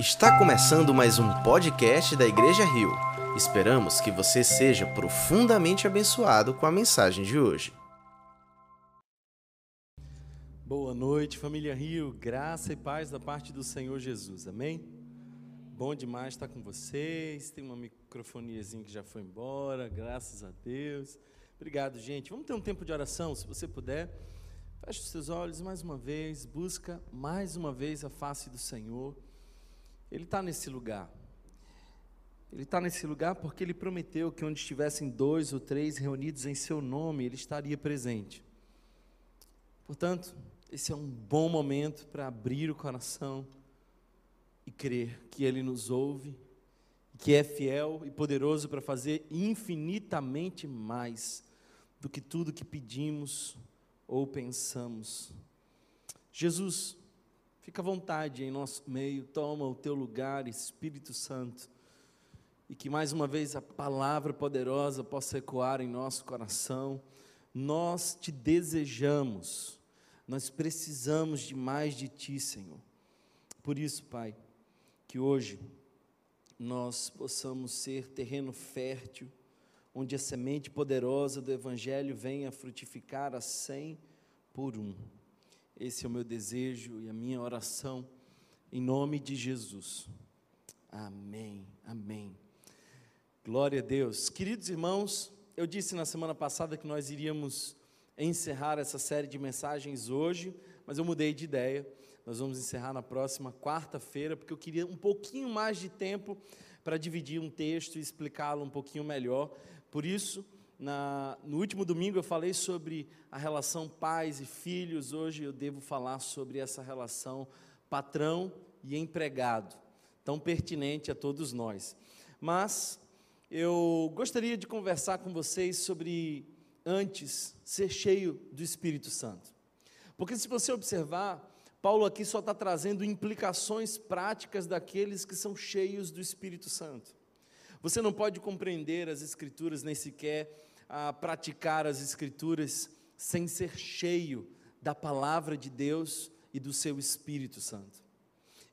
Está começando mais um podcast da Igreja Rio. Esperamos que você seja profundamente abençoado com a mensagem de hoje. Boa noite, família Rio. Graça e paz da parte do Senhor Jesus. Amém? Bom demais estar com vocês. Tem uma microfoniazinha que já foi embora, graças a Deus. Obrigado, gente. Vamos ter um tempo de oração, se você puder. Feche os seus olhos mais uma vez, busca mais uma vez a face do Senhor. Ele está nesse lugar. Ele está nesse lugar porque ele prometeu que onde estivessem dois ou três reunidos em seu nome, ele estaria presente. Portanto, esse é um bom momento para abrir o coração e crer que ele nos ouve, que é fiel e poderoso para fazer infinitamente mais do que tudo que pedimos ou pensamos. Jesus, Fica à vontade em nosso meio, toma o teu lugar, Espírito Santo, e que mais uma vez a palavra poderosa possa ecoar em nosso coração. Nós te desejamos, nós precisamos de mais de ti, Senhor. Por isso, Pai, que hoje nós possamos ser terreno fértil, onde a semente poderosa do Evangelho venha frutificar a cem por um. Esse é o meu desejo e a minha oração, em nome de Jesus. Amém, amém. Glória a Deus. Queridos irmãos, eu disse na semana passada que nós iríamos encerrar essa série de mensagens hoje, mas eu mudei de ideia. Nós vamos encerrar na próxima quarta-feira, porque eu queria um pouquinho mais de tempo para dividir um texto e explicá-lo um pouquinho melhor. Por isso, na, no último domingo eu falei sobre a relação pais e filhos, hoje eu devo falar sobre essa relação patrão e empregado, tão pertinente a todos nós. Mas eu gostaria de conversar com vocês sobre, antes, ser cheio do Espírito Santo. Porque se você observar, Paulo aqui só está trazendo implicações práticas daqueles que são cheios do Espírito Santo. Você não pode compreender as Escrituras nem sequer a praticar as Escrituras sem ser cheio da palavra de Deus e do seu Espírito Santo.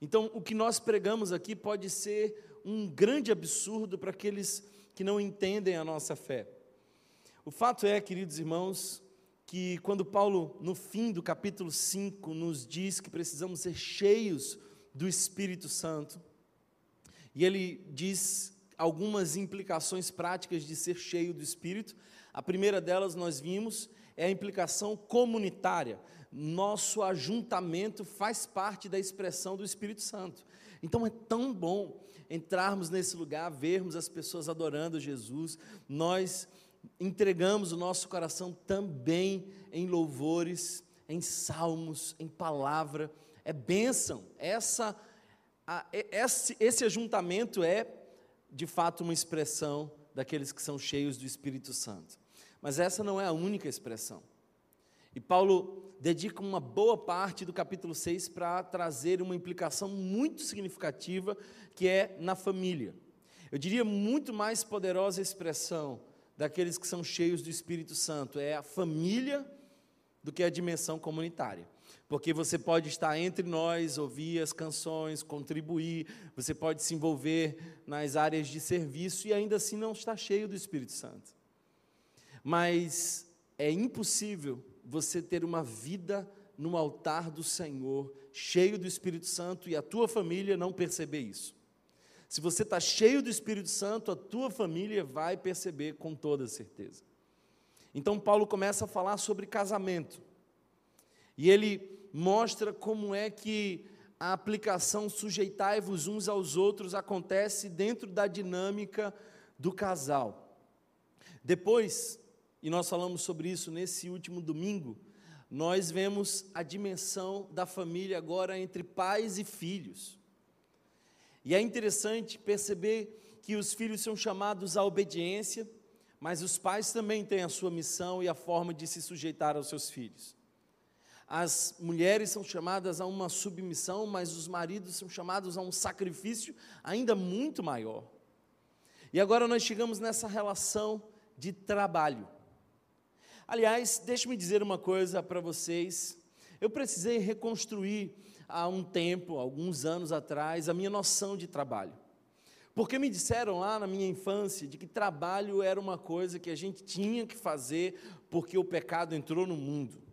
Então, o que nós pregamos aqui pode ser um grande absurdo para aqueles que não entendem a nossa fé. O fato é, queridos irmãos, que quando Paulo, no fim do capítulo 5, nos diz que precisamos ser cheios do Espírito Santo, e ele diz algumas implicações práticas de ser cheio do Espírito. A primeira delas nós vimos é a implicação comunitária. Nosso ajuntamento faz parte da expressão do Espírito Santo. Então é tão bom entrarmos nesse lugar, vermos as pessoas adorando Jesus, nós entregamos o nosso coração também em louvores, em salmos, em palavra, é bênção. Essa, a, esse, esse ajuntamento é de fato uma expressão daqueles que são cheios do Espírito Santo. Mas essa não é a única expressão. E Paulo dedica uma boa parte do capítulo 6 para trazer uma implicação muito significativa que é na família. Eu diria muito mais poderosa expressão daqueles que são cheios do Espírito Santo é a família do que a dimensão comunitária porque você pode estar entre nós, ouvir as canções, contribuir, você pode se envolver nas áreas de serviço e ainda assim não estar cheio do Espírito Santo. Mas é impossível você ter uma vida no altar do Senhor, cheio do Espírito Santo, e a tua família não perceber isso. Se você está cheio do Espírito Santo, a tua família vai perceber com toda certeza. Então, Paulo começa a falar sobre casamento. E ele mostra como é que a aplicação sujeitai-vos uns aos outros acontece dentro da dinâmica do casal. Depois, e nós falamos sobre isso nesse último domingo, nós vemos a dimensão da família agora entre pais e filhos. E é interessante perceber que os filhos são chamados à obediência, mas os pais também têm a sua missão e a forma de se sujeitar aos seus filhos. As mulheres são chamadas a uma submissão, mas os maridos são chamados a um sacrifício ainda muito maior. E agora nós chegamos nessa relação de trabalho. Aliás, deixe-me dizer uma coisa para vocês. Eu precisei reconstruir há um tempo, alguns anos atrás, a minha noção de trabalho. Porque me disseram lá na minha infância de que trabalho era uma coisa que a gente tinha que fazer porque o pecado entrou no mundo.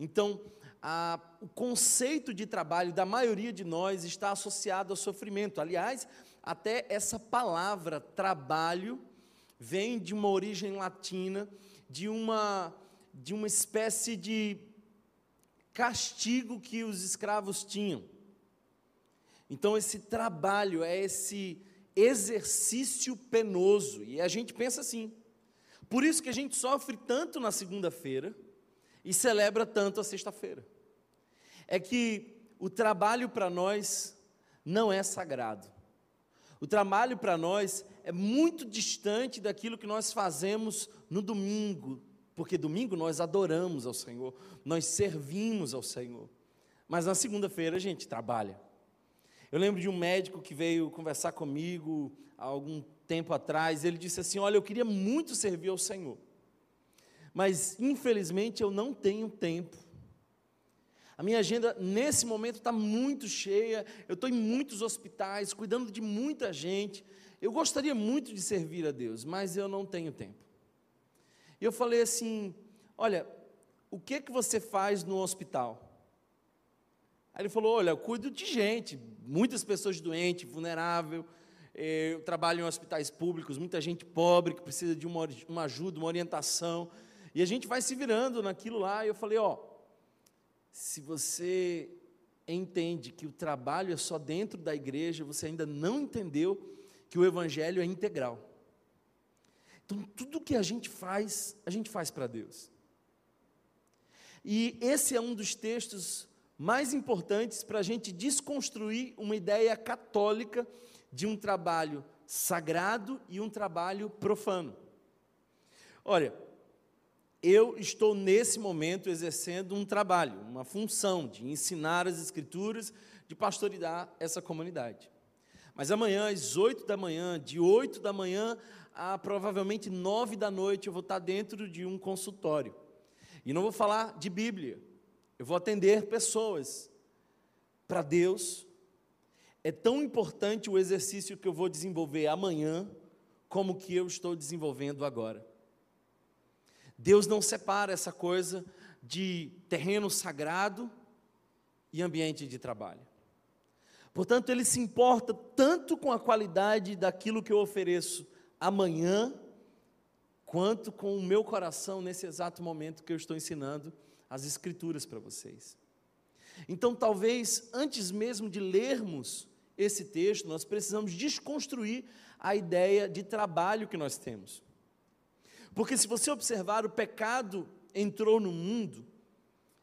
Então, a, o conceito de trabalho da maioria de nós está associado ao sofrimento. Aliás, até essa palavra trabalho vem de uma origem latina, de uma, de uma espécie de castigo que os escravos tinham. Então, esse trabalho é esse exercício penoso, e a gente pensa assim. Por isso que a gente sofre tanto na segunda-feira e celebra tanto a sexta-feira. É que o trabalho para nós não é sagrado. O trabalho para nós é muito distante daquilo que nós fazemos no domingo, porque domingo nós adoramos ao Senhor, nós servimos ao Senhor. Mas na segunda-feira a gente trabalha. Eu lembro de um médico que veio conversar comigo há algum tempo atrás, ele disse assim: Olha, eu queria muito servir ao Senhor, mas infelizmente eu não tenho tempo. A minha agenda nesse momento está muito cheia, eu estou em muitos hospitais, cuidando de muita gente. Eu gostaria muito de servir a Deus, mas eu não tenho tempo. E eu falei assim: Olha, o que que você faz no hospital? Aí ele falou: Olha, eu cuido de gente, muitas pessoas doentes, vulnerável. Eh, eu trabalho em hospitais públicos, muita gente pobre que precisa de uma, uma ajuda, uma orientação. E a gente vai se virando naquilo lá. E eu falei: Ó, se você entende que o trabalho é só dentro da igreja, você ainda não entendeu que o evangelho é integral. Então, tudo que a gente faz, a gente faz para Deus. E esse é um dos textos mais importantes para a gente desconstruir uma ideia católica de um trabalho sagrado e um trabalho profano. Olha, eu estou nesse momento exercendo um trabalho, uma função de ensinar as Escrituras, de pastorear essa comunidade. Mas amanhã, às 8 da manhã, de 8 da manhã a provavelmente 9 da noite, eu vou estar dentro de um consultório. E não vou falar de Bíblia, eu vou atender pessoas. Para Deus, é tão importante o exercício que eu vou desenvolver amanhã, como que eu estou desenvolvendo agora. Deus não separa essa coisa de terreno sagrado e ambiente de trabalho. Portanto, ele se importa tanto com a qualidade daquilo que eu ofereço amanhã, quanto com o meu coração nesse exato momento que eu estou ensinando as Escrituras para vocês. Então, talvez, antes mesmo de lermos esse texto, nós precisamos desconstruir a ideia de trabalho que nós temos. Porque se você observar, o pecado entrou no mundo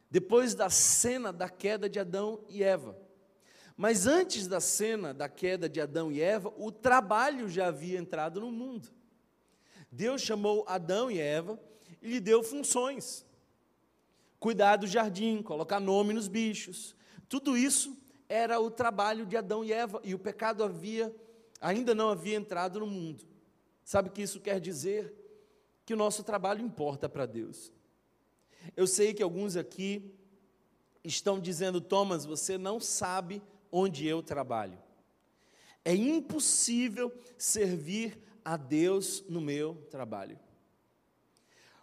depois da cena da queda de Adão e Eva. Mas antes da cena da queda de Adão e Eva, o trabalho já havia entrado no mundo. Deus chamou Adão e Eva e lhe deu funções. Cuidar do jardim, colocar nome nos bichos. Tudo isso era o trabalho de Adão e Eva e o pecado havia ainda não havia entrado no mundo. Sabe o que isso quer dizer? Que o nosso trabalho importa para Deus. Eu sei que alguns aqui estão dizendo, Thomas, você não sabe onde eu trabalho. É impossível servir a Deus no meu trabalho.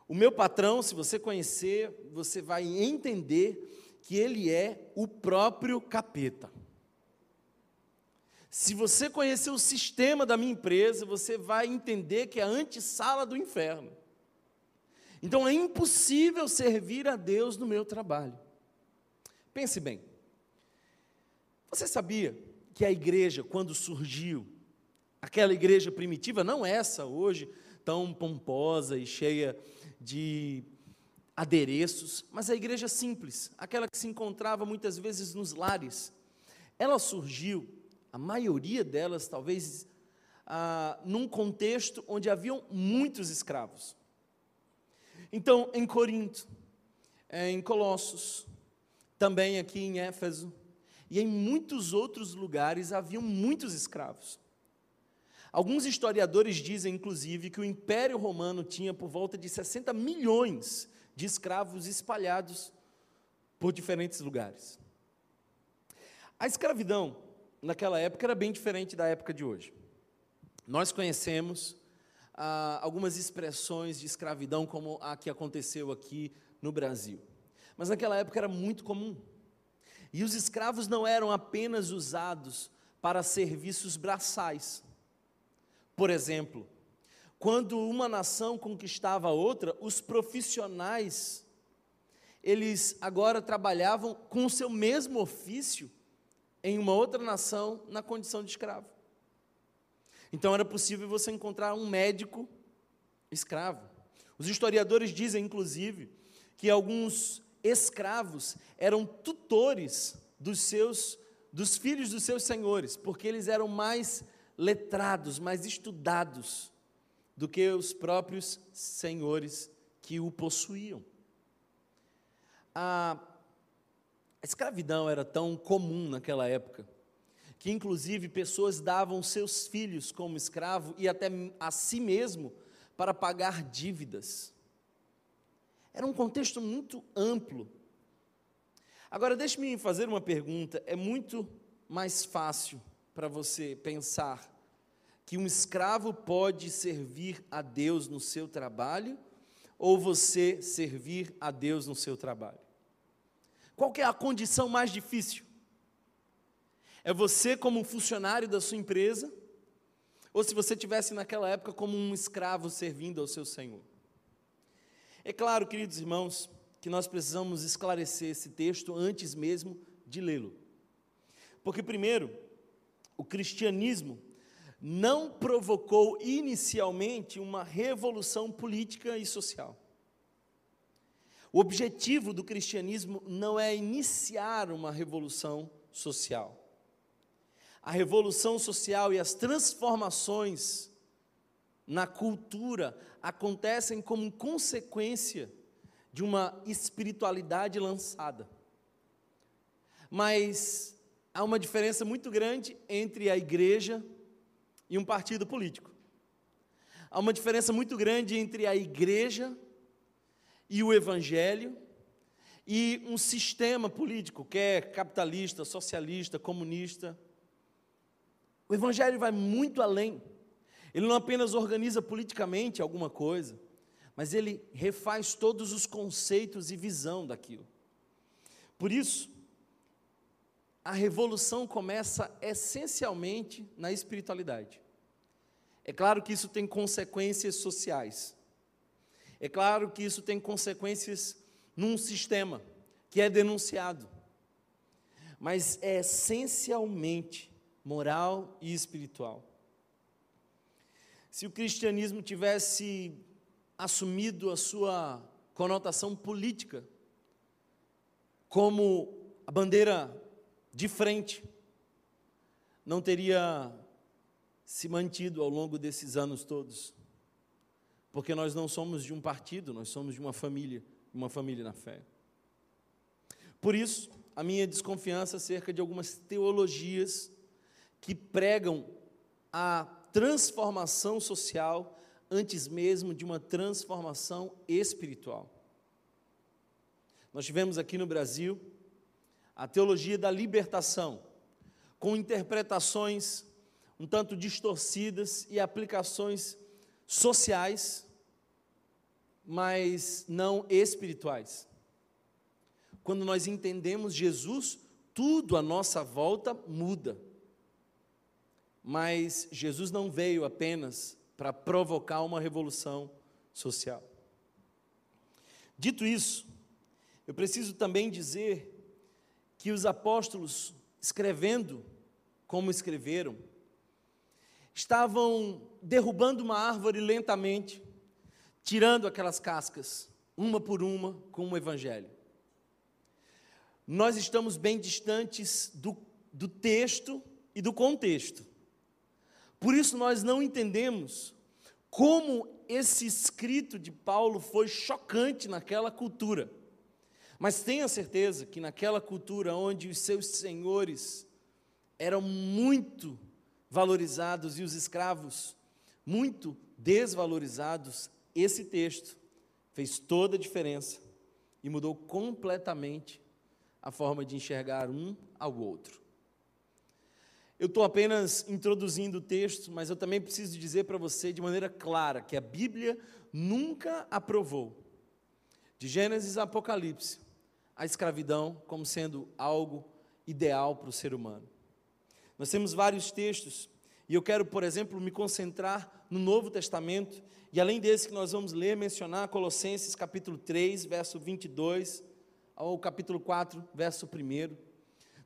O meu patrão, se você conhecer, você vai entender que ele é o próprio capeta. Se você conhecer o sistema da minha empresa, você vai entender que é a antessala do inferno. Então é impossível servir a Deus no meu trabalho. Pense bem. Você sabia que a igreja, quando surgiu, aquela igreja primitiva, não essa hoje, tão pomposa e cheia de adereços, mas a igreja simples, aquela que se encontrava muitas vezes nos lares, ela surgiu a maioria delas talvez ah, num contexto onde haviam muitos escravos. Então, em Corinto, eh, em Colossos, também aqui em Éfeso, e em muitos outros lugares haviam muitos escravos. Alguns historiadores dizem, inclusive, que o Império Romano tinha por volta de 60 milhões de escravos espalhados por diferentes lugares. A escravidão, naquela época, era bem diferente da época de hoje. Nós conhecemos ah, algumas expressões de escravidão, como a que aconteceu aqui no Brasil. Mas naquela época era muito comum. E os escravos não eram apenas usados para serviços braçais. Por exemplo, quando uma nação conquistava outra, os profissionais eles agora trabalhavam com o seu mesmo ofício em uma outra nação na condição de escravo. Então era possível você encontrar um médico escravo. Os historiadores dizem, inclusive, que alguns escravos eram tutores dos seus dos filhos dos seus senhores, porque eles eram mais letrados, mais estudados do que os próprios senhores que o possuíam. A escravidão era tão comum naquela época que inclusive pessoas davam seus filhos como escravo e até a si mesmo para pagar dívidas. Era um contexto muito amplo. Agora, deixe-me fazer uma pergunta. É muito mais fácil para você pensar que um escravo pode servir a Deus no seu trabalho ou você servir a Deus no seu trabalho? Qual é a condição mais difícil? É você como funcionário da sua empresa, ou se você tivesse naquela época como um escravo servindo ao seu senhor. É claro, queridos irmãos, que nós precisamos esclarecer esse texto antes mesmo de lê-lo. Porque primeiro, o cristianismo não provocou inicialmente uma revolução política e social. O objetivo do cristianismo não é iniciar uma revolução social a revolução social e as transformações na cultura acontecem como consequência de uma espiritualidade lançada. Mas há uma diferença muito grande entre a igreja e um partido político. Há uma diferença muito grande entre a igreja e o evangelho e um sistema político, quer capitalista, socialista, comunista, o Evangelho vai muito além. Ele não apenas organiza politicamente alguma coisa, mas ele refaz todos os conceitos e visão daquilo. Por isso, a revolução começa essencialmente na espiritualidade. É claro que isso tem consequências sociais. É claro que isso tem consequências num sistema que é denunciado. Mas é essencialmente moral e espiritual. Se o cristianismo tivesse assumido a sua conotação política como a bandeira de frente, não teria se mantido ao longo desses anos todos. Porque nós não somos de um partido, nós somos de uma família, uma família na fé. Por isso, a minha desconfiança acerca de algumas teologias que pregam a transformação social antes mesmo de uma transformação espiritual. Nós tivemos aqui no Brasil a teologia da libertação, com interpretações um tanto distorcidas e aplicações sociais, mas não espirituais. Quando nós entendemos Jesus, tudo à nossa volta muda. Mas Jesus não veio apenas para provocar uma revolução social. Dito isso, eu preciso também dizer que os apóstolos, escrevendo como escreveram, estavam derrubando uma árvore lentamente, tirando aquelas cascas, uma por uma, com o Evangelho. Nós estamos bem distantes do, do texto e do contexto. Por isso nós não entendemos como esse escrito de Paulo foi chocante naquela cultura. Mas tenha certeza que naquela cultura onde os seus senhores eram muito valorizados e os escravos muito desvalorizados, esse texto fez toda a diferença e mudou completamente a forma de enxergar um ao outro. Eu estou apenas introduzindo o texto, mas eu também preciso dizer para você de maneira clara que a Bíblia nunca aprovou, de Gênesis a Apocalipse, a escravidão como sendo algo ideal para o ser humano. Nós temos vários textos, e eu quero, por exemplo, me concentrar no Novo Testamento, e além desse que nós vamos ler, mencionar Colossenses capítulo 3, verso 22, ao capítulo 4, verso 1.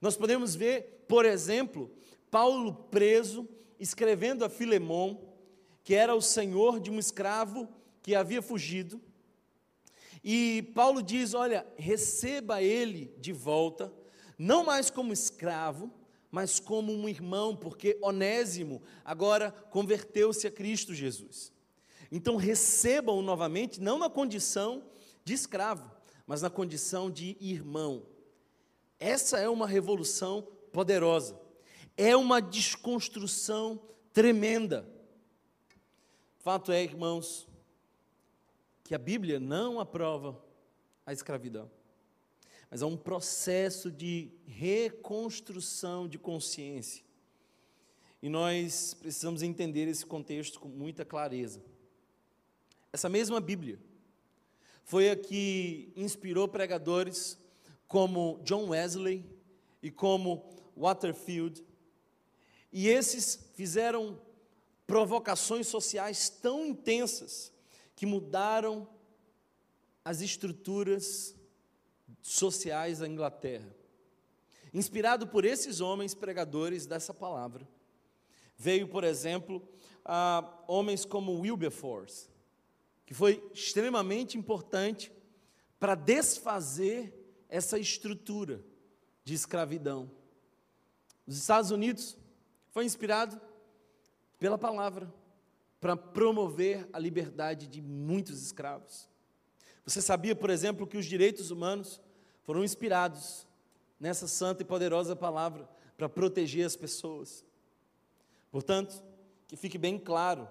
Nós podemos ver, por exemplo, Paulo preso, escrevendo a Filemon, que era o senhor de um escravo que havia fugido. E Paulo diz: Olha, receba ele de volta, não mais como escravo, mas como um irmão, porque Onésimo agora converteu-se a Cristo Jesus. Então recebam-o novamente, não na condição de escravo, mas na condição de irmão. Essa é uma revolução poderosa é uma desconstrução tremenda. Fato é, irmãos, que a Bíblia não aprova a escravidão, mas é um processo de reconstrução de consciência. E nós precisamos entender esse contexto com muita clareza. Essa mesma Bíblia foi a que inspirou pregadores como John Wesley e como Waterfield e esses fizeram provocações sociais tão intensas que mudaram as estruturas sociais da Inglaterra. Inspirado por esses homens pregadores dessa palavra, veio, por exemplo, a homens como Wilberforce, que foi extremamente importante para desfazer essa estrutura de escravidão. Os Estados Unidos foi inspirado pela palavra para promover a liberdade de muitos escravos. Você sabia, por exemplo, que os direitos humanos foram inspirados nessa santa e poderosa palavra para proteger as pessoas. Portanto, que fique bem claro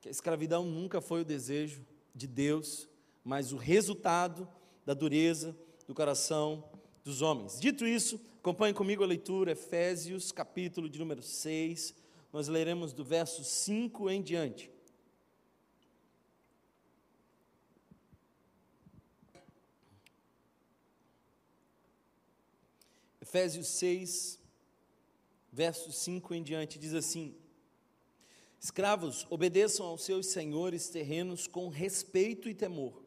que a escravidão nunca foi o desejo de Deus, mas o resultado da dureza do coração dos homens. Dito isso, acompanhe comigo a leitura, Efésios, capítulo de número 6. Nós leremos do verso 5 em diante. Efésios 6, verso 5 em diante, diz assim: Escravos, obedeçam aos seus senhores terrenos com respeito e temor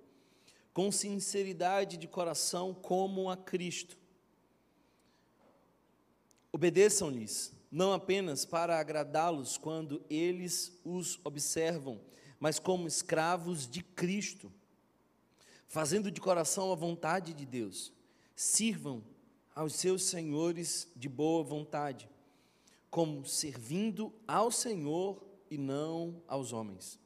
com sinceridade de coração, como a Cristo. Obedeçam-lhes, não apenas para agradá-los quando eles os observam, mas como escravos de Cristo, fazendo de coração a vontade de Deus. Sirvam aos seus senhores de boa vontade, como servindo ao Senhor e não aos homens.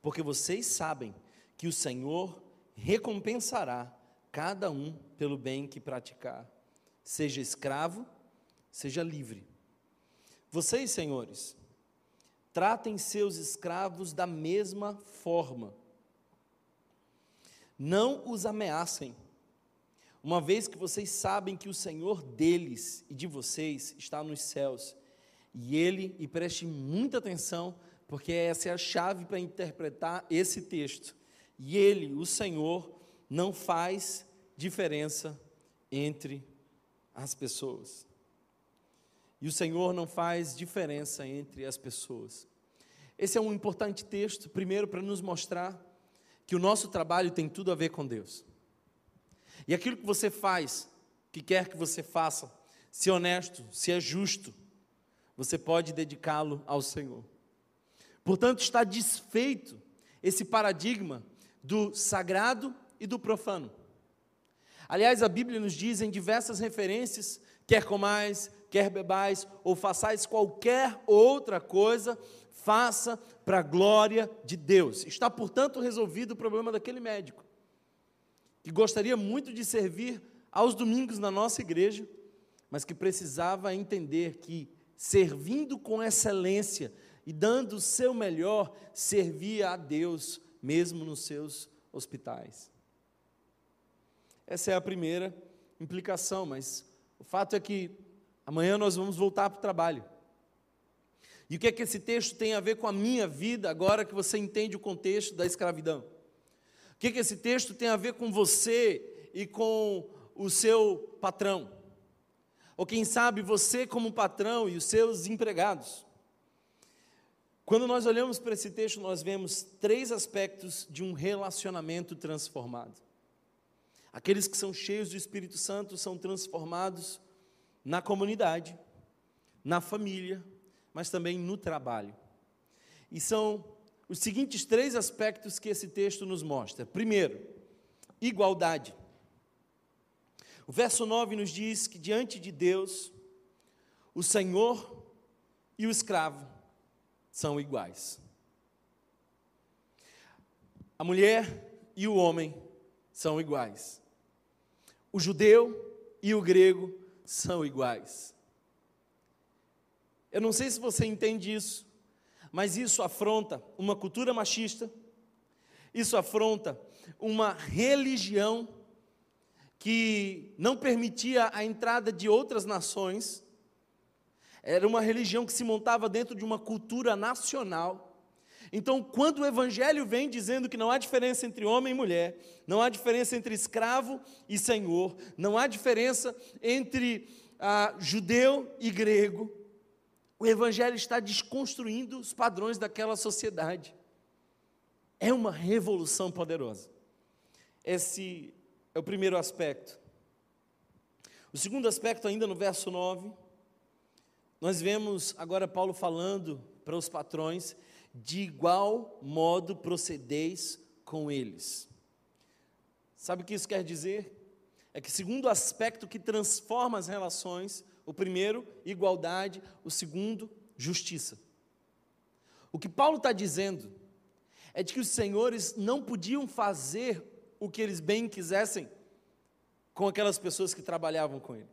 Porque vocês sabem que o Senhor recompensará cada um pelo bem que praticar, seja escravo, seja livre. Vocês, senhores, tratem seus escravos da mesma forma. Não os ameacem, uma vez que vocês sabem que o Senhor deles e de vocês está nos céus. E ele, e preste muita atenção, porque essa é a chave para interpretar esse texto. E Ele, o Senhor, não faz diferença entre as pessoas. E o Senhor não faz diferença entre as pessoas. Esse é um importante texto, primeiro, para nos mostrar que o nosso trabalho tem tudo a ver com Deus. E aquilo que você faz, que quer que você faça, se honesto, se é justo, você pode dedicá-lo ao Senhor. Portanto, está desfeito esse paradigma do sagrado e do profano. Aliás, a Bíblia nos diz em diversas referências: quer comais, quer bebais, ou façais qualquer outra coisa, faça para a glória de Deus. Está, portanto, resolvido o problema daquele médico, que gostaria muito de servir aos domingos na nossa igreja, mas que precisava entender que, servindo com excelência e dando o seu melhor, servia a Deus mesmo nos seus hospitais. Essa é a primeira implicação, mas o fato é que amanhã nós vamos voltar para o trabalho. E o que é que esse texto tem a ver com a minha vida, agora que você entende o contexto da escravidão? Que que esse texto tem a ver com você e com o seu patrão? Ou quem sabe você como patrão e os seus empregados? Quando nós olhamos para esse texto, nós vemos três aspectos de um relacionamento transformado. Aqueles que são cheios do Espírito Santo são transformados na comunidade, na família mas também no trabalho. E são os seguintes três aspectos que esse texto nos mostra. Primeiro, igualdade. O verso 9 nos diz que diante de Deus, o Senhor e o escravo são iguais. A mulher e o homem são iguais. O judeu e o grego são iguais. Eu não sei se você entende isso, mas isso afronta uma cultura machista, isso afronta uma religião que não permitia a entrada de outras nações, era uma religião que se montava dentro de uma cultura nacional. Então, quando o Evangelho vem dizendo que não há diferença entre homem e mulher, não há diferença entre escravo e senhor, não há diferença entre ah, judeu e grego, o Evangelho está desconstruindo os padrões daquela sociedade. É uma revolução poderosa. Esse é o primeiro aspecto. O segundo aspecto, ainda no verso 9, nós vemos agora Paulo falando para os patrões: de igual modo procedeis com eles. Sabe o que isso quer dizer? É que, segundo aspecto que transforma as relações, o primeiro, igualdade. O segundo, justiça. O que Paulo está dizendo é de que os senhores não podiam fazer o que eles bem quisessem com aquelas pessoas que trabalhavam com ele.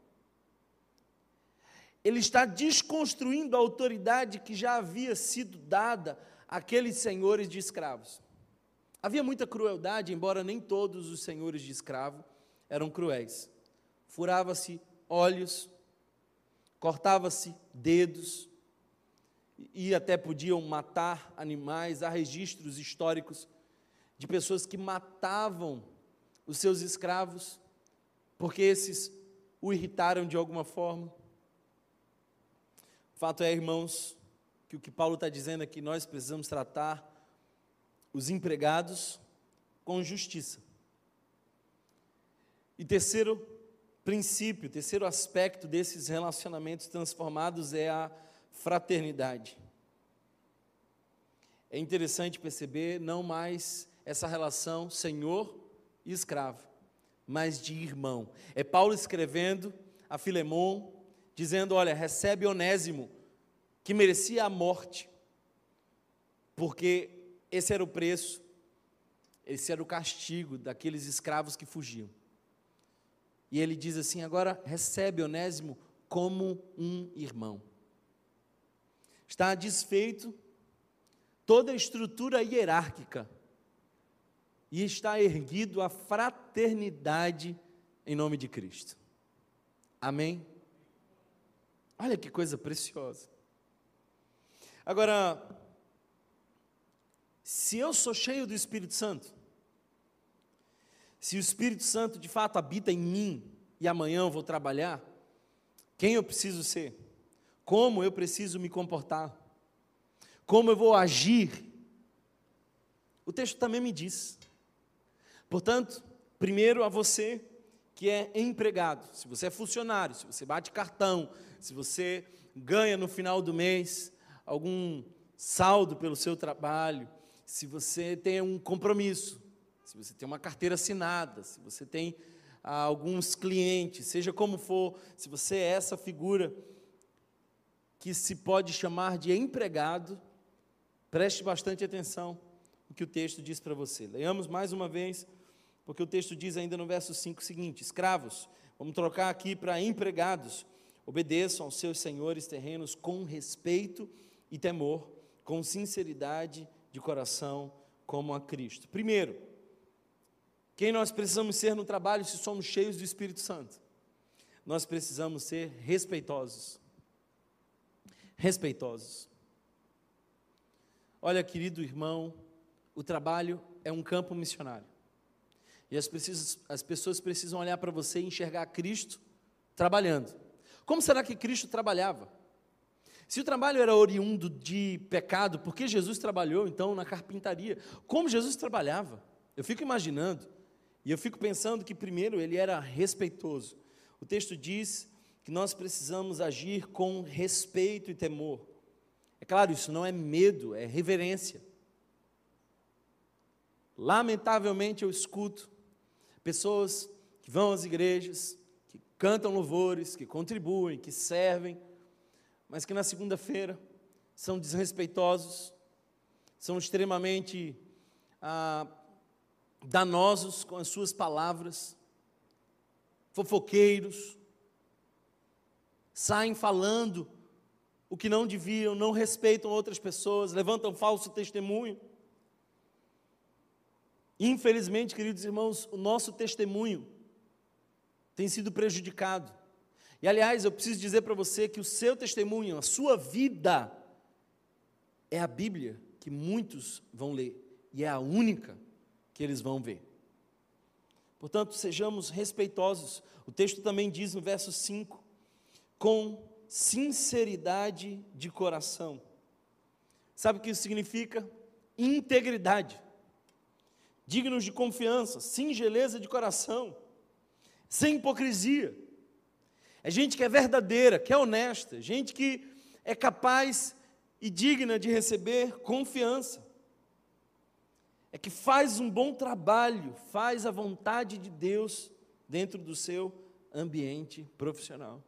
Ele está desconstruindo a autoridade que já havia sido dada àqueles senhores de escravos. Havia muita crueldade, embora nem todos os senhores de escravo eram cruéis. Furava-se olhos, cortava-se dedos e até podiam matar animais. Há registros históricos de pessoas que matavam os seus escravos porque esses o irritaram de alguma forma. O fato é, irmãos, que o que Paulo está dizendo é que nós precisamos tratar os empregados com justiça. E terceiro, princípio, terceiro aspecto desses relacionamentos transformados é a fraternidade. É interessante perceber não mais essa relação senhor e escravo, mas de irmão. É Paulo escrevendo a Filemon, dizendo: Olha, recebe Onésimo, que merecia a morte, porque esse era o preço, esse era o castigo daqueles escravos que fugiam. E ele diz assim: agora recebe Onésimo como um irmão. Está desfeito toda a estrutura hierárquica e está erguido a fraternidade em nome de Cristo. Amém? Olha que coisa preciosa. Agora, se eu sou cheio do Espírito Santo, se o Espírito Santo de fato habita em mim e amanhã eu vou trabalhar, quem eu preciso ser? Como eu preciso me comportar? Como eu vou agir? O texto também me diz. Portanto, primeiro a você que é empregado, se você é funcionário, se você bate cartão, se você ganha no final do mês algum saldo pelo seu trabalho, se você tem um compromisso, se você tem uma carteira assinada, se você tem ah, alguns clientes, seja como for, se você é essa figura que se pode chamar de empregado, preste bastante atenção no que o texto diz para você. Leamos mais uma vez, porque o texto diz ainda no verso 5 o seguinte: escravos, vamos trocar aqui para empregados, obedeçam aos seus senhores terrenos com respeito e temor, com sinceridade de coração, como a Cristo. Primeiro, quem nós precisamos ser no trabalho se somos cheios do Espírito Santo? nós precisamos ser respeitosos. Respeitosos. Olha, querido irmão, o trabalho é um campo missionário. E as, precisas, as pessoas precisam olhar para você e enxergar Cristo trabalhando. Como será que Cristo trabalhava? Se o trabalho era oriundo de pecado, por que Jesus trabalhou então na carpintaria? Como Jesus trabalhava? Eu fico imaginando, e eu fico pensando que primeiro ele era respeitoso. O texto diz que nós precisamos agir com respeito e temor. É claro, isso não é medo, é reverência. Lamentavelmente eu escuto pessoas que vão às igrejas, que cantam louvores, que contribuem, que servem, mas que na segunda-feira são desrespeitosos, são extremamente ah, danosos com as suas palavras, fofoqueiros, saem falando o que não deviam, não respeitam outras pessoas, levantam falso testemunho. Infelizmente, queridos irmãos, o nosso testemunho tem sido prejudicado. E aliás, eu preciso dizer para você que o seu testemunho, a sua vida, é a Bíblia que muitos vão ler e é a única que eles vão ver. Portanto, sejamos respeitosos. O texto também diz no verso 5: com sinceridade de coração. Sabe o que isso significa? Integridade. Dignos de confiança, singeleza de coração, sem hipocrisia é gente que é verdadeira, que é honesta, gente que é capaz e digna de receber confiança. É que faz um bom trabalho, faz a vontade de Deus dentro do seu ambiente profissional.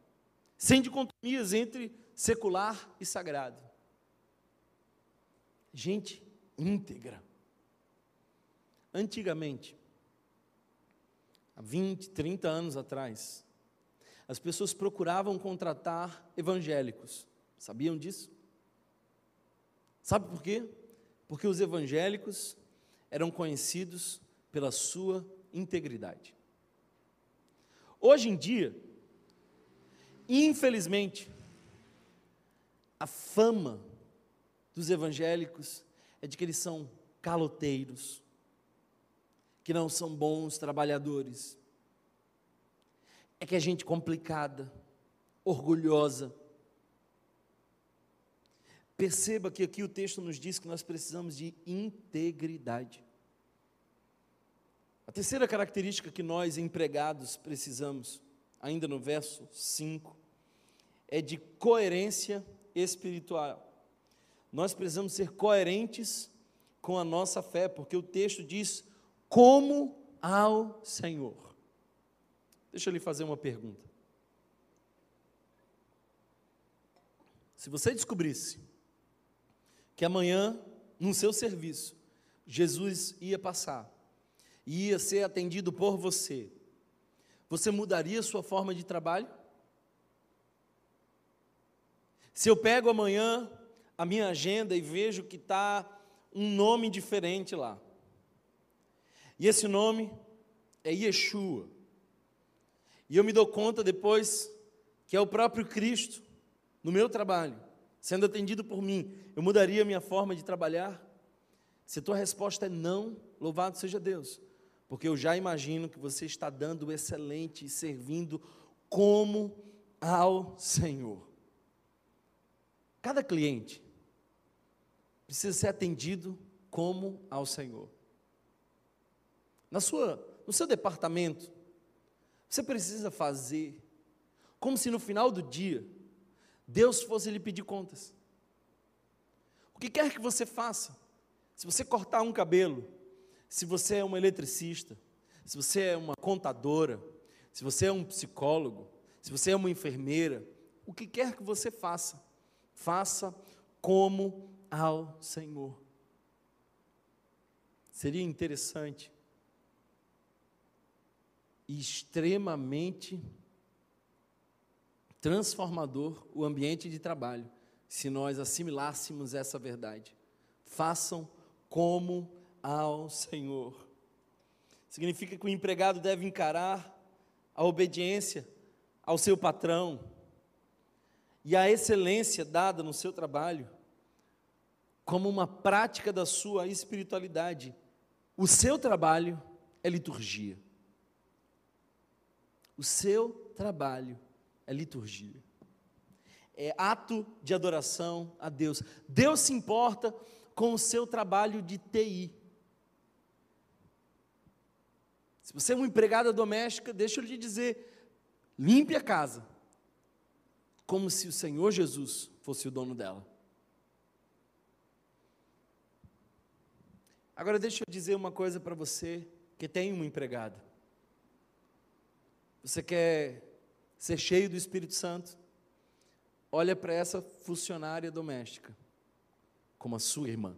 Sem dicotomias entre secular e sagrado. Gente íntegra. Antigamente, há 20, 30 anos atrás, as pessoas procuravam contratar evangélicos. Sabiam disso? Sabe por quê? Porque os evangélicos eram conhecidos pela sua integridade. Hoje em dia, infelizmente, a fama dos evangélicos é de que eles são caloteiros, que não são bons trabalhadores, é que é gente complicada, orgulhosa. Perceba que aqui o texto nos diz que nós precisamos de integridade. A terceira característica que nós empregados precisamos, ainda no verso 5, é de coerência espiritual. Nós precisamos ser coerentes com a nossa fé, porque o texto diz: como ao Senhor. Deixa eu lhe fazer uma pergunta. Se você descobrisse que amanhã, no seu serviço, Jesus ia passar e ia ser atendido por você, você mudaria sua forma de trabalho? Se eu pego amanhã a minha agenda e vejo que está um nome diferente lá, e esse nome é Yeshua, e eu me dou conta depois que é o próprio Cristo no meu trabalho, sendo atendido por mim. Eu mudaria a minha forma de trabalhar? Se tua resposta é não, louvado seja Deus, porque eu já imagino que você está dando excelente e servindo como ao Senhor. Cada cliente precisa ser atendido como ao Senhor. Na sua, no seu departamento, você precisa fazer como se no final do dia Deus fosse lhe pedir contas. O que quer que você faça, se você cortar um cabelo, se você é uma eletricista, se você é uma contadora, se você é um psicólogo, se você é uma enfermeira, o que quer que você faça, faça como ao Senhor. Seria interessante extremamente transformador o ambiente de trabalho, se nós assimilássemos essa verdade. Façam como ao Senhor. Significa que o empregado deve encarar a obediência ao seu patrão e a excelência dada no seu trabalho como uma prática da sua espiritualidade. O seu trabalho é liturgia. O seu trabalho é liturgia. É ato de adoração a Deus. Deus se importa com o seu trabalho de TI. Se você é uma empregada doméstica, deixa eu lhe dizer, limpe a casa, como se o Senhor Jesus fosse o dono dela. Agora deixa eu dizer uma coisa para você que tem uma empregada. Você quer ser cheio do Espírito Santo? Olha para essa funcionária doméstica como a sua irmã.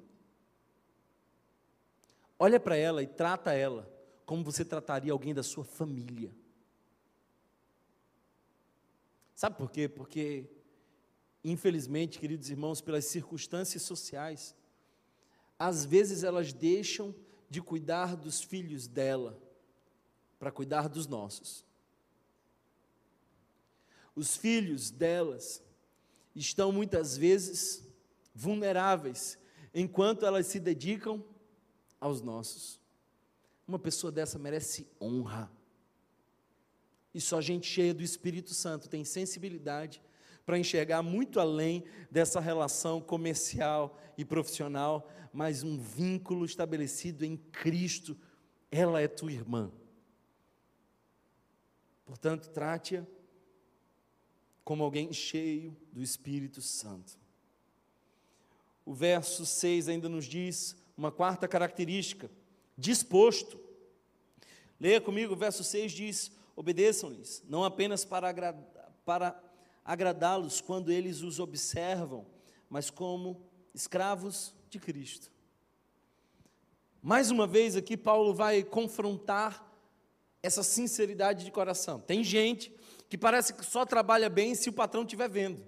Olha para ela e trata ela como você trataria alguém da sua família. Sabe por quê? Porque, infelizmente, queridos irmãos, pelas circunstâncias sociais, às vezes elas deixam de cuidar dos filhos dela para cuidar dos nossos. Os filhos delas estão muitas vezes vulneráveis, enquanto elas se dedicam aos nossos. Uma pessoa dessa merece honra. E só gente cheia do Espírito Santo tem sensibilidade para enxergar muito além dessa relação comercial e profissional, mas um vínculo estabelecido em Cristo. Ela é tua irmã. Portanto, trate-a como alguém cheio do Espírito Santo. O verso 6 ainda nos diz uma quarta característica: disposto. Leia comigo, o verso 6 diz: obedeçam-lhes, não apenas para, agra para agradá-los quando eles os observam, mas como escravos de Cristo. Mais uma vez aqui, Paulo vai confrontar essa sinceridade de coração. Tem gente que parece que só trabalha bem se o patrão estiver vendo.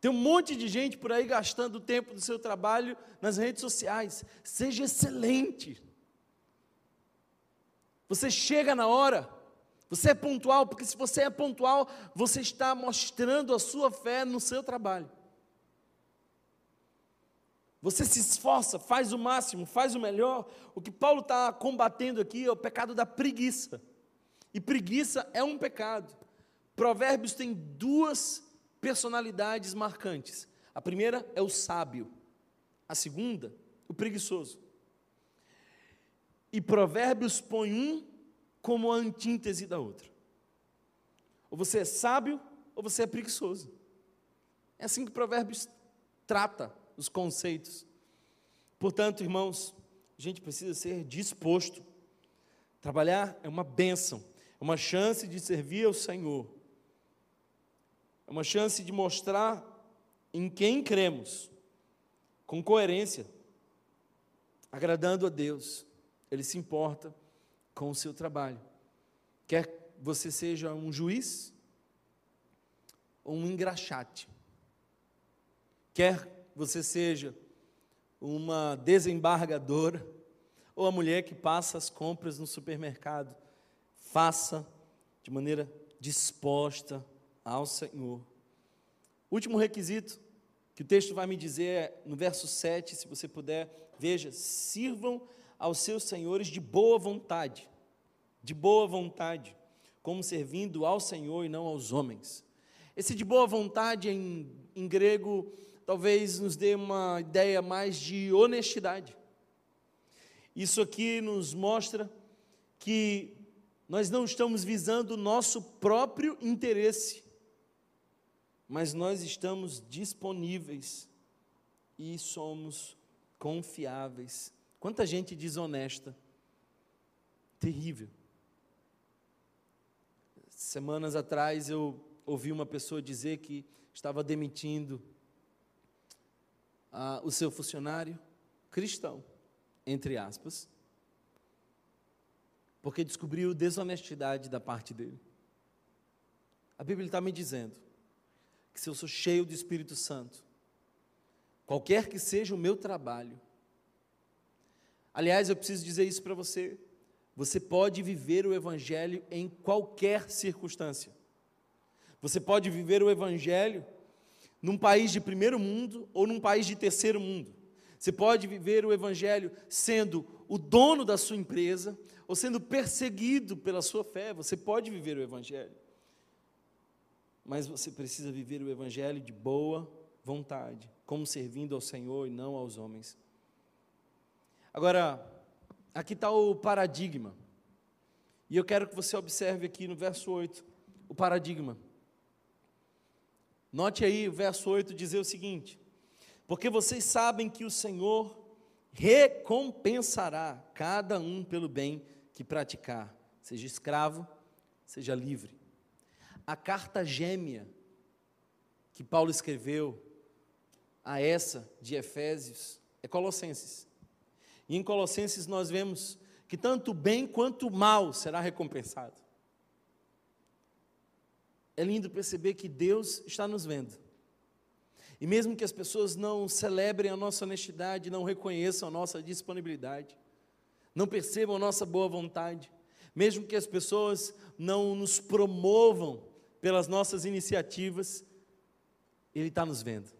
Tem um monte de gente por aí gastando o tempo do seu trabalho nas redes sociais. Seja excelente. Você chega na hora. Você é pontual, porque se você é pontual, você está mostrando a sua fé no seu trabalho. Você se esforça, faz o máximo, faz o melhor. O que Paulo está combatendo aqui é o pecado da preguiça. E preguiça é um pecado. Provérbios tem duas personalidades marcantes. A primeira é o sábio, a segunda, o preguiçoso. E Provérbios põe um como a antítese da outra. Ou você é sábio ou você é preguiçoso. É assim que Provérbios trata os conceitos. Portanto, irmãos, a gente precisa ser disposto. Trabalhar é uma bênção, é uma chance de servir ao Senhor. É uma chance de mostrar em quem cremos, com coerência, agradando a Deus. Ele se importa com o seu trabalho. Quer você seja um juiz ou um engraxate. Quer você seja uma desembargadora ou a mulher que passa as compras no supermercado, faça de maneira disposta ao Senhor. Último requisito que o texto vai me dizer é no verso 7, se você puder, veja: sirvam aos seus senhores de boa vontade, de boa vontade, como servindo ao Senhor e não aos homens. Esse de boa vontade em, em grego talvez nos dê uma ideia mais de honestidade. Isso aqui nos mostra que nós não estamos visando o nosso próprio interesse, mas nós estamos disponíveis e somos confiáveis. Quanta gente desonesta, terrível. Semanas atrás eu ouvi uma pessoa dizer que estava demitindo ah, o seu funcionário cristão, entre aspas, porque descobriu desonestidade da parte dele. A Bíblia está me dizendo que se eu sou cheio do Espírito Santo, qualquer que seja o meu trabalho, aliás, eu preciso dizer isso para você, você pode viver o Evangelho em qualquer circunstância. Você pode viver o Evangelho num país de primeiro mundo ou num país de terceiro mundo. Você pode viver o Evangelho sendo o dono da sua empresa ou sendo perseguido pela sua fé. Você pode viver o Evangelho. Mas você precisa viver o Evangelho de boa vontade, como servindo ao Senhor e não aos homens. Agora, aqui está o paradigma. E eu quero que você observe aqui no verso 8 o paradigma. Note aí o verso 8 dizer o seguinte: Porque vocês sabem que o Senhor recompensará cada um pelo bem que praticar, seja escravo, seja livre. A carta gêmea que Paulo escreveu a essa de Efésios é Colossenses. E em Colossenses nós vemos que tanto o bem quanto o mal será recompensado. É lindo perceber que Deus está nos vendo. E mesmo que as pessoas não celebrem a nossa honestidade, não reconheçam a nossa disponibilidade, não percebam a nossa boa vontade, mesmo que as pessoas não nos promovam pelas nossas iniciativas, Ele está nos vendo.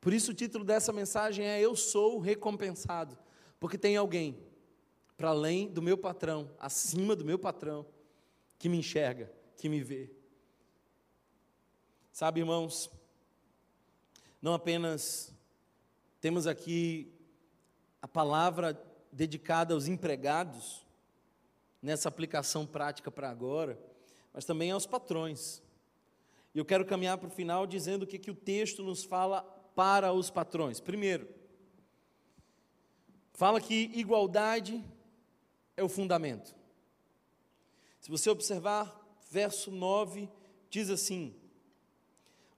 Por isso o título dessa mensagem é Eu sou recompensado, porque tem alguém para além do meu patrão, acima do meu patrão, que me enxerga, que me vê. Sabe, irmãos, não apenas temos aqui a palavra dedicada aos empregados, nessa aplicação prática para agora, mas também aos patrões. E eu quero caminhar para o final dizendo o que, que o texto nos fala para os patrões. Primeiro, fala que igualdade é o fundamento. Se você observar, verso 9 diz assim: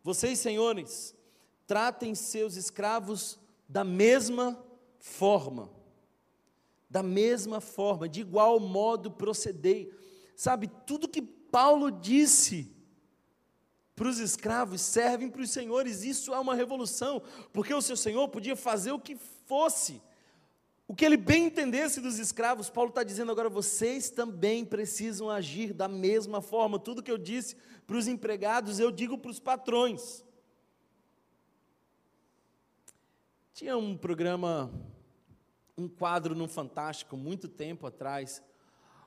Vocês, senhores, tratem seus escravos da mesma forma, da mesma forma, de igual modo procedei. Sabe, tudo que Paulo disse para os escravos servem para os senhores, isso é uma revolução, porque o seu senhor podia fazer o que fosse, o que ele bem entendesse dos escravos, Paulo está dizendo agora, vocês também precisam agir da mesma forma. Tudo que eu disse para os empregados, eu digo para os patrões. Tinha um programa, um quadro no Fantástico, muito tempo atrás,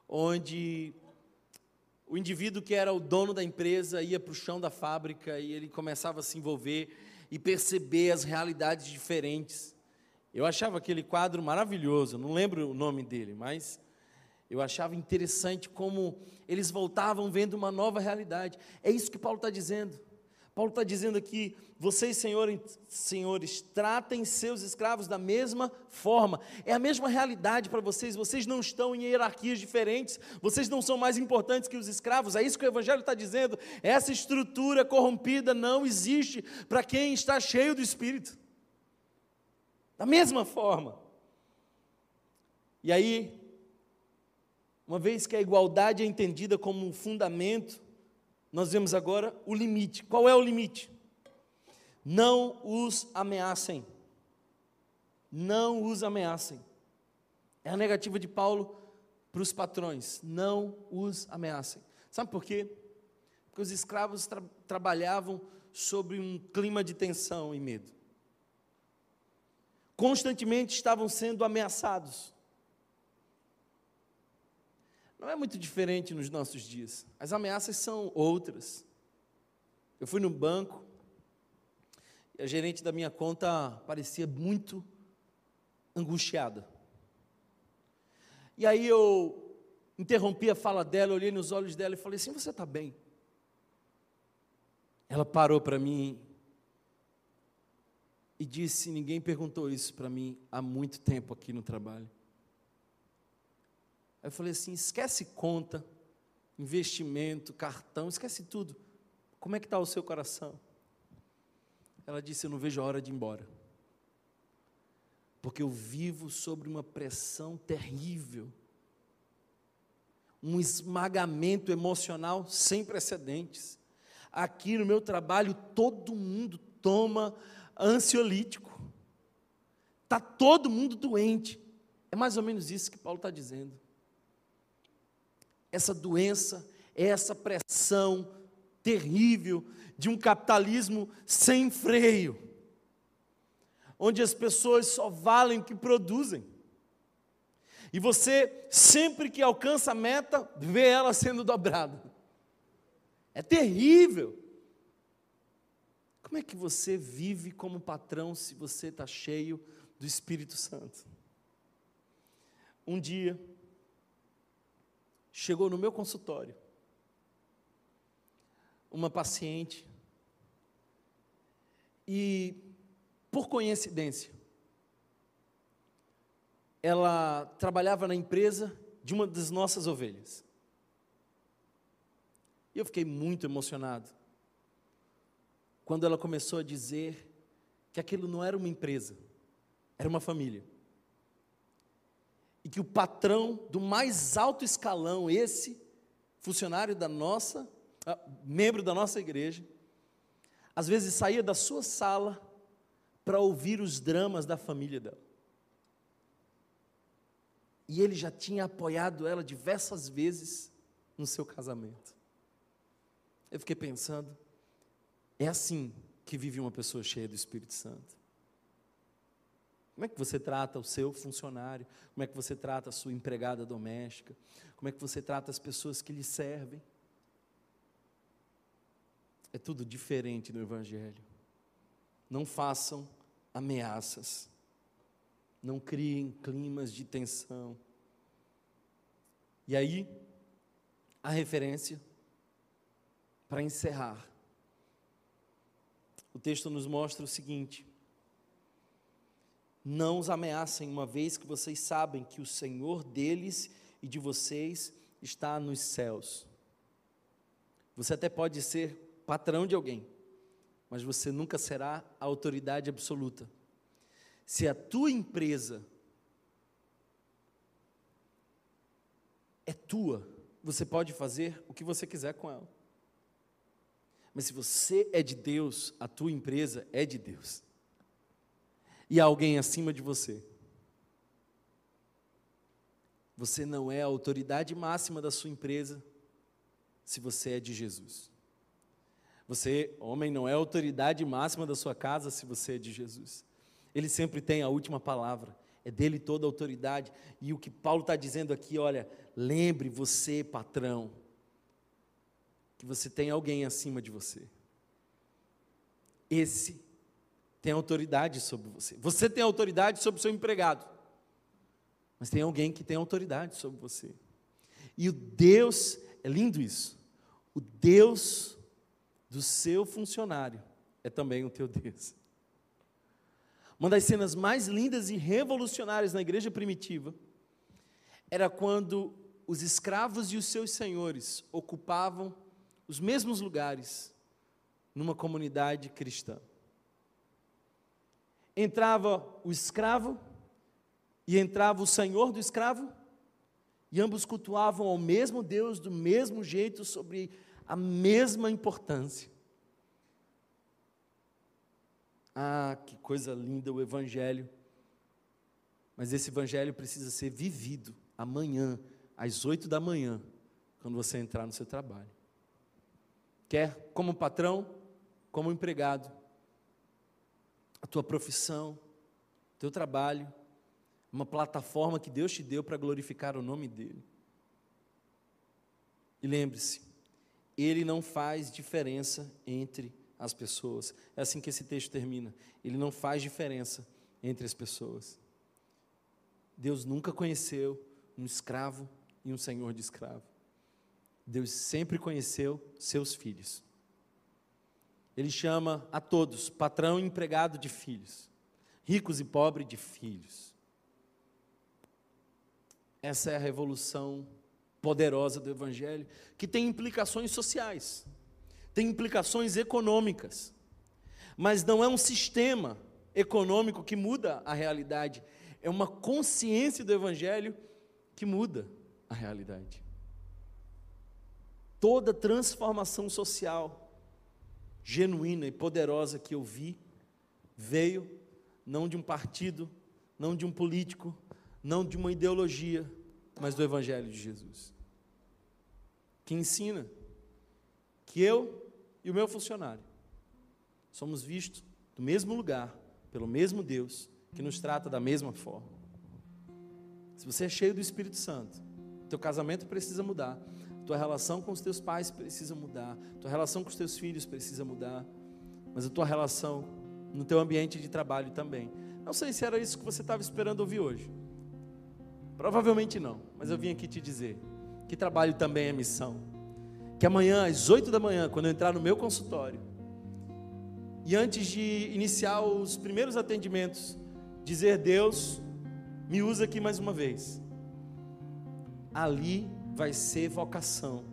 onde o indivíduo que era o dono da empresa ia para o chão da fábrica e ele começava a se envolver e perceber as realidades diferentes eu achava aquele quadro maravilhoso, não lembro o nome dele, mas eu achava interessante como eles voltavam vendo uma nova realidade. É isso que Paulo está dizendo. Paulo está dizendo aqui: vocês, senhores, senhores, tratem seus escravos da mesma forma. É a mesma realidade para vocês. Vocês não estão em hierarquias diferentes. Vocês não são mais importantes que os escravos. É isso que o Evangelho está dizendo. Essa estrutura corrompida não existe para quem está cheio do Espírito. Da mesma forma. E aí, uma vez que a igualdade é entendida como um fundamento, nós vemos agora o limite. Qual é o limite? Não os ameacem. Não os ameacem. É a negativa de Paulo para os patrões. Não os ameacem. Sabe por quê? Porque os escravos tra trabalhavam sobre um clima de tensão e medo constantemente estavam sendo ameaçados. Não é muito diferente nos nossos dias. As ameaças são outras. Eu fui no banco e a gerente da minha conta parecia muito angustiada. E aí eu interrompi a fala dela, olhei nos olhos dela e falei assim: Você está bem? Ela parou para mim e disse: Ninguém perguntou isso para mim há muito tempo aqui no trabalho. Aí eu falei assim: esquece conta, investimento, cartão, esquece tudo. Como é que está o seu coração? Ela disse: Eu não vejo a hora de ir embora. Porque eu vivo sobre uma pressão terrível, um esmagamento emocional sem precedentes. Aqui no meu trabalho, todo mundo toma ansiolítico. Está todo mundo doente. É mais ou menos isso que Paulo está dizendo. Essa doença essa pressão terrível de um capitalismo sem freio, onde as pessoas só valem o que produzem. E você, sempre que alcança a meta, vê ela sendo dobrada. É terrível. Como é que você vive como patrão se você está cheio do Espírito Santo? Um dia, chegou no meu consultório uma paciente e, por coincidência, ela trabalhava na empresa de uma das nossas ovelhas. E eu fiquei muito emocionado quando ela começou a dizer que aquilo não era uma empresa, era uma família. E que o patrão do mais alto escalão, esse funcionário da nossa, ah, membro da nossa igreja, às vezes saía da sua sala para ouvir os dramas da família dela. E ele já tinha apoiado ela diversas vezes no seu casamento. Eu fiquei pensando, é assim que vive uma pessoa cheia do Espírito Santo. Como é que você trata o seu funcionário? Como é que você trata a sua empregada doméstica? Como é que você trata as pessoas que lhe servem? É tudo diferente no Evangelho. Não façam ameaças. Não criem climas de tensão. E aí, a referência para encerrar. O texto nos mostra o seguinte: Não os ameacem, uma vez que vocês sabem que o Senhor deles e de vocês está nos céus. Você até pode ser patrão de alguém, mas você nunca será a autoridade absoluta. Se a tua empresa é tua, você pode fazer o que você quiser com ela. Mas se você é de Deus, a tua empresa é de Deus. E alguém acima de você. Você não é a autoridade máxima da sua empresa se você é de Jesus. Você, homem, não é a autoridade máxima da sua casa se você é de Jesus. Ele sempre tem a última palavra. É dele toda a autoridade. E o que Paulo está dizendo aqui, olha, lembre você, patrão, que você tem alguém acima de você. Esse tem autoridade sobre você. Você tem autoridade sobre o seu empregado. Mas tem alguém que tem autoridade sobre você. E o Deus, é lindo isso. O Deus do seu funcionário é também o teu Deus. Uma das cenas mais lindas e revolucionárias na igreja primitiva era quando os escravos e os seus senhores ocupavam os mesmos lugares numa comunidade cristã. Entrava o escravo e entrava o senhor do escravo, e ambos cultuavam ao mesmo Deus do mesmo jeito, sobre a mesma importância. Ah, que coisa linda o Evangelho. Mas esse Evangelho precisa ser vivido amanhã, às oito da manhã, quando você entrar no seu trabalho. Quer como patrão, como empregado, a tua profissão, teu trabalho, uma plataforma que Deus te deu para glorificar o nome dEle. E lembre-se, Ele não faz diferença entre as pessoas. É assim que esse texto termina. Ele não faz diferença entre as pessoas. Deus nunca conheceu um escravo e um senhor de escravo. Deus sempre conheceu seus filhos. Ele chama a todos, patrão e empregado de filhos, ricos e pobres de filhos. Essa é a revolução poderosa do Evangelho, que tem implicações sociais tem implicações econômicas. Mas não é um sistema econômico que muda a realidade, é uma consciência do Evangelho que muda a realidade. Toda transformação social genuína e poderosa que eu vi veio não de um partido, não de um político, não de uma ideologia, mas do Evangelho de Jesus. que ensina que eu e o meu funcionário somos vistos do mesmo lugar, pelo mesmo Deus, que nos trata da mesma forma. Se você é cheio do Espírito Santo, teu casamento precisa mudar, tua relação com os teus pais precisa mudar, tua relação com os teus filhos precisa mudar, mas a tua relação no teu ambiente de trabalho também. Não sei se era isso que você estava esperando ouvir hoje. Provavelmente não, mas eu vim aqui te dizer que trabalho também é missão. Que amanhã, às 8 da manhã, quando eu entrar no meu consultório, e antes de iniciar os primeiros atendimentos, dizer: Deus, me usa aqui mais uma vez. Ali vai ser vocação,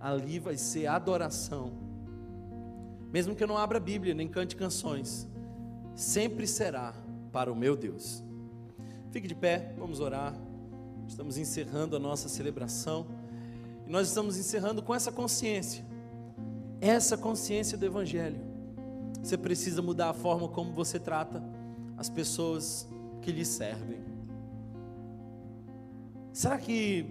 ali vai ser adoração. Mesmo que eu não abra a Bíblia nem cante canções, sempre será para o meu Deus. Fique de pé, vamos orar. Estamos encerrando a nossa celebração e nós estamos encerrando com essa consciência, essa consciência do Evangelho. Você precisa mudar a forma como você trata as pessoas que lhe servem. Será que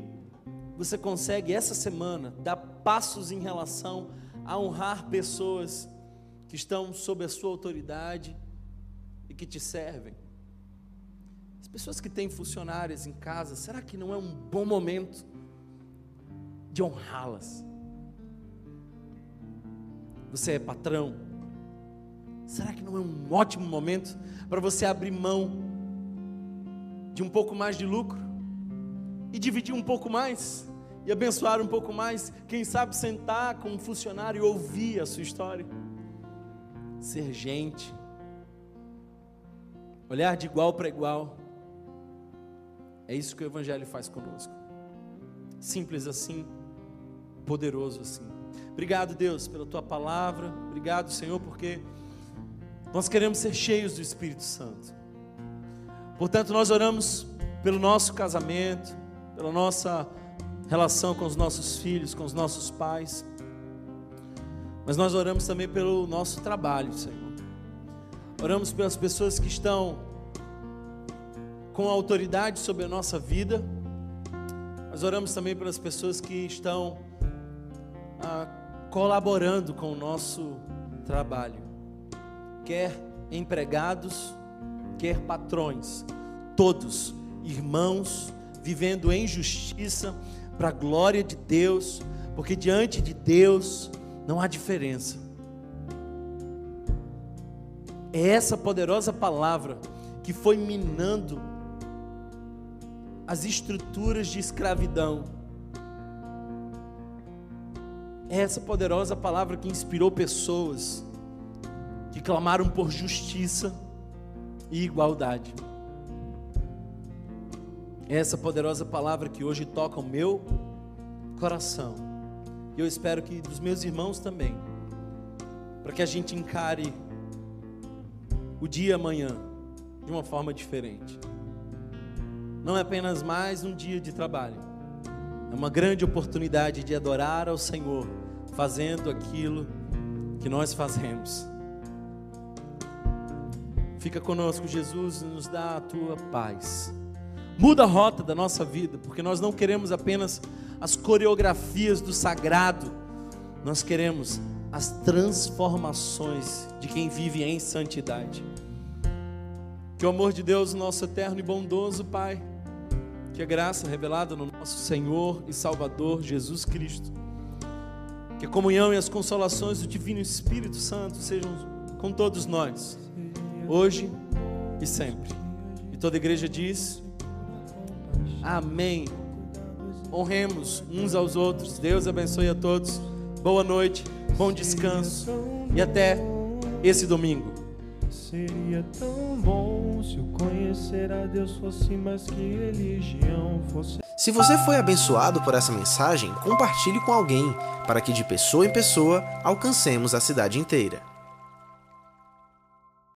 você consegue essa semana dar passos em relação a honrar pessoas que estão sob a sua autoridade e que te servem? As pessoas que têm funcionárias em casa, será que não é um bom momento de honrá-las? Você é patrão, será que não é um ótimo momento para você abrir mão de um pouco mais de lucro e dividir um pouco mais e abençoar um pouco mais. Quem sabe sentar com um funcionário e ouvir a sua história. Ser gente. Olhar de igual para igual. É isso que o Evangelho faz conosco. Simples assim, poderoso assim. Obrigado, Deus, pela tua palavra. Obrigado, Senhor, porque nós queremos ser cheios do Espírito Santo. Portanto, nós oramos pelo nosso casamento, pela nossa relação com os nossos filhos, com os nossos pais. Mas nós oramos também pelo nosso trabalho, Senhor. Oramos pelas pessoas que estão com autoridade sobre a nossa vida. Mas oramos também pelas pessoas que estão ah, colaborando com o nosso trabalho. Quer empregados, quer patrões, todos irmãos vivendo em justiça, para a glória de Deus, porque diante de Deus não há diferença. É essa poderosa palavra que foi minando as estruturas de escravidão. É essa poderosa palavra que inspirou pessoas que clamaram por justiça e igualdade. Essa poderosa palavra que hoje toca o meu coração. E eu espero que dos meus irmãos também. Para que a gente encare o dia amanhã de uma forma diferente. Não é apenas mais um dia de trabalho. É uma grande oportunidade de adorar ao Senhor, fazendo aquilo que nós fazemos. Fica conosco, Jesus, e nos dá a tua paz. Muda a rota da nossa vida, porque nós não queremos apenas as coreografias do sagrado, nós queremos as transformações de quem vive em santidade. Que o amor de Deus, nosso eterno e bondoso Pai, que a graça revelada no nosso Senhor e Salvador Jesus Cristo, que a comunhão e as consolações do Divino Espírito Santo sejam com todos nós, hoje e sempre. E toda a igreja diz. Amém. Honremos uns aos outros. Deus abençoe a todos. Boa noite, bom descanso e até esse domingo. Seria tão bom se o conhecer a Deus fosse mais que religião fosse. Se você foi abençoado por essa mensagem, compartilhe com alguém, para que de pessoa em pessoa alcancemos a cidade inteira.